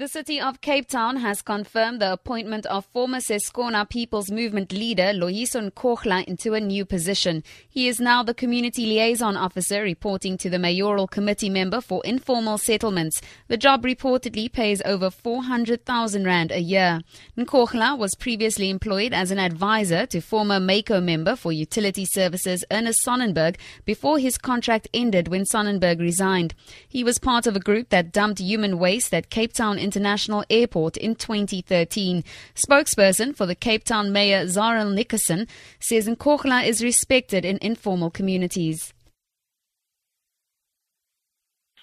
The city of Cape Town has confirmed the appointment of former Ses'Khona People's Movement leader Loyiso Nkohla into a new position. He is now the community liaison officer reporting to the mayoral committee member for informal settlements. The job reportedly pays over 400,000 rand a year. Nkohla was previously employed as an advisor to former MAYCO member for utility services Ernest Sonnenberg before his contract ended when Sonnenberg resigned. He was part of a group that dumped human waste at Cape Town International Airport in 2013. Spokesperson for the Cape Town Mayor Zara Nicholson says Nkohla is respected in informal communities.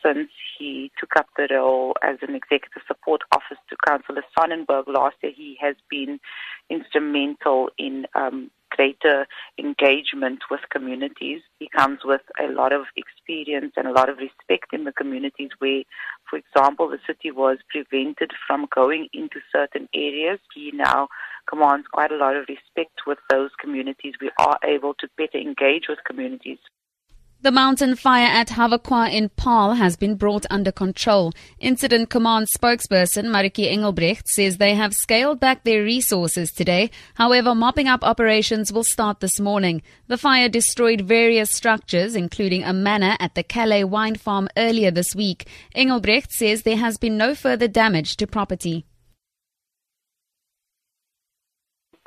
Since he took up the role as an executive support officer to Councillor Sonnenberg last year, he has been instrumental in um, greater engagement with communities. He comes with a lot of experience and a lot of respect in the communities where, for example, the city was prevented from going into certain areas. He now commands quite a lot of respect with those communities. We are able to better engage with communities. The mountain fire at Hawequa in Paarl has been brought under control. Incident Command spokesperson Mariki Engelbrecht says they have scaled back their resources today. However, mopping up operations will start this morning. The fire destroyed various structures, including a manor at the Calais wine farm earlier this week. Engelbrecht says there has been no further damage to property.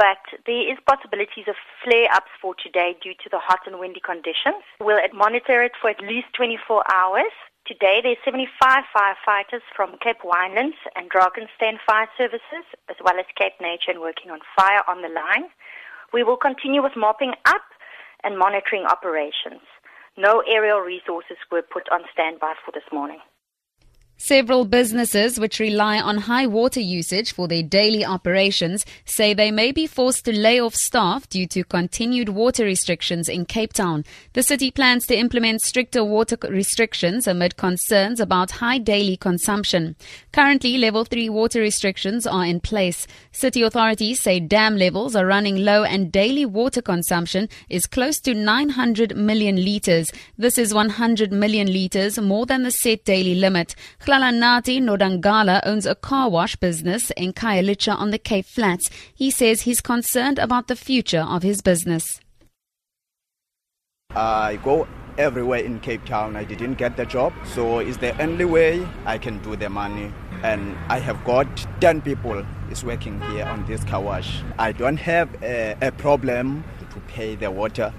But there is possibilities of flare-ups for today due to the hot and windy conditions. We'll monitor it for at least 24 hours. Today, there's 75 firefighters from Cape Winelands and Drakenstein Fire Services, as well as Cape Nature, and working on fire on the line. We will continue with mopping up and monitoring operations. No aerial resources were put on standby for this morning. Several businesses which rely on high water usage for their daily operations say they may be forced to lay off staff due to continued water restrictions in Cape Town. The city plans to implement stricter water restrictions amid concerns about high daily consumption. Currently, level 3 water restrictions are in place. City authorities say dam levels are running low and daily water consumption is close to 900 million litres. This is 100 million litres more than the set daily limit. Klalanati Nodangala owns a car wash business in Khayelitsha on the Cape Flats. He says he's concerned about the future of his business. I go everywhere in Cape Town. I didn't get the job, so it's the only way I can do the money. And I have got 10 people is working here on this car wash. I don't have a, a problem to pay the water.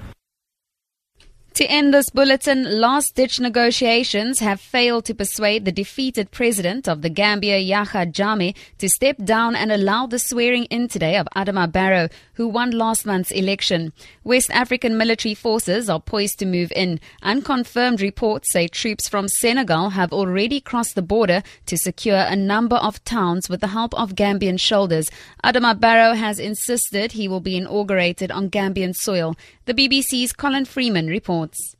To end this bulletin, last ditch negotiations have failed to persuade the defeated president of the Gambia, Yahya Jammeh, to step down and allow the swearing in today of Adama Barrow, who won last month's election. West African military forces are poised to move in. Unconfirmed reports say troops from Senegal have already crossed the border to secure a number of towns with the help of Gambian shoulders. Adama Barrow has insisted he will be inaugurated on Gambian soil. The BBC's Colin Freeman reports reports.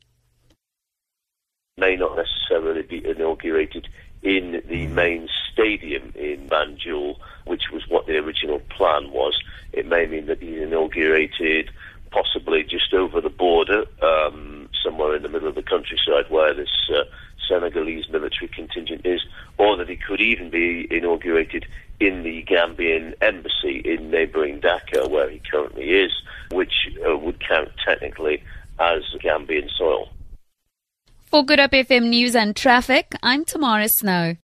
May not necessarily be inaugurated in the main stadium in Banjul, which was what the original plan was. It may mean that he's inaugurated possibly just over the border, um, somewhere in the middle of the countryside where this uh, Senegalese military contingent is, or that he could even be inaugurated in the Gambian embassy in neighbouring Dakar, where he currently is, which uh, would count technically as Gambian soil. For Good Hope FM News and Traffic, I'm Tamara Snow.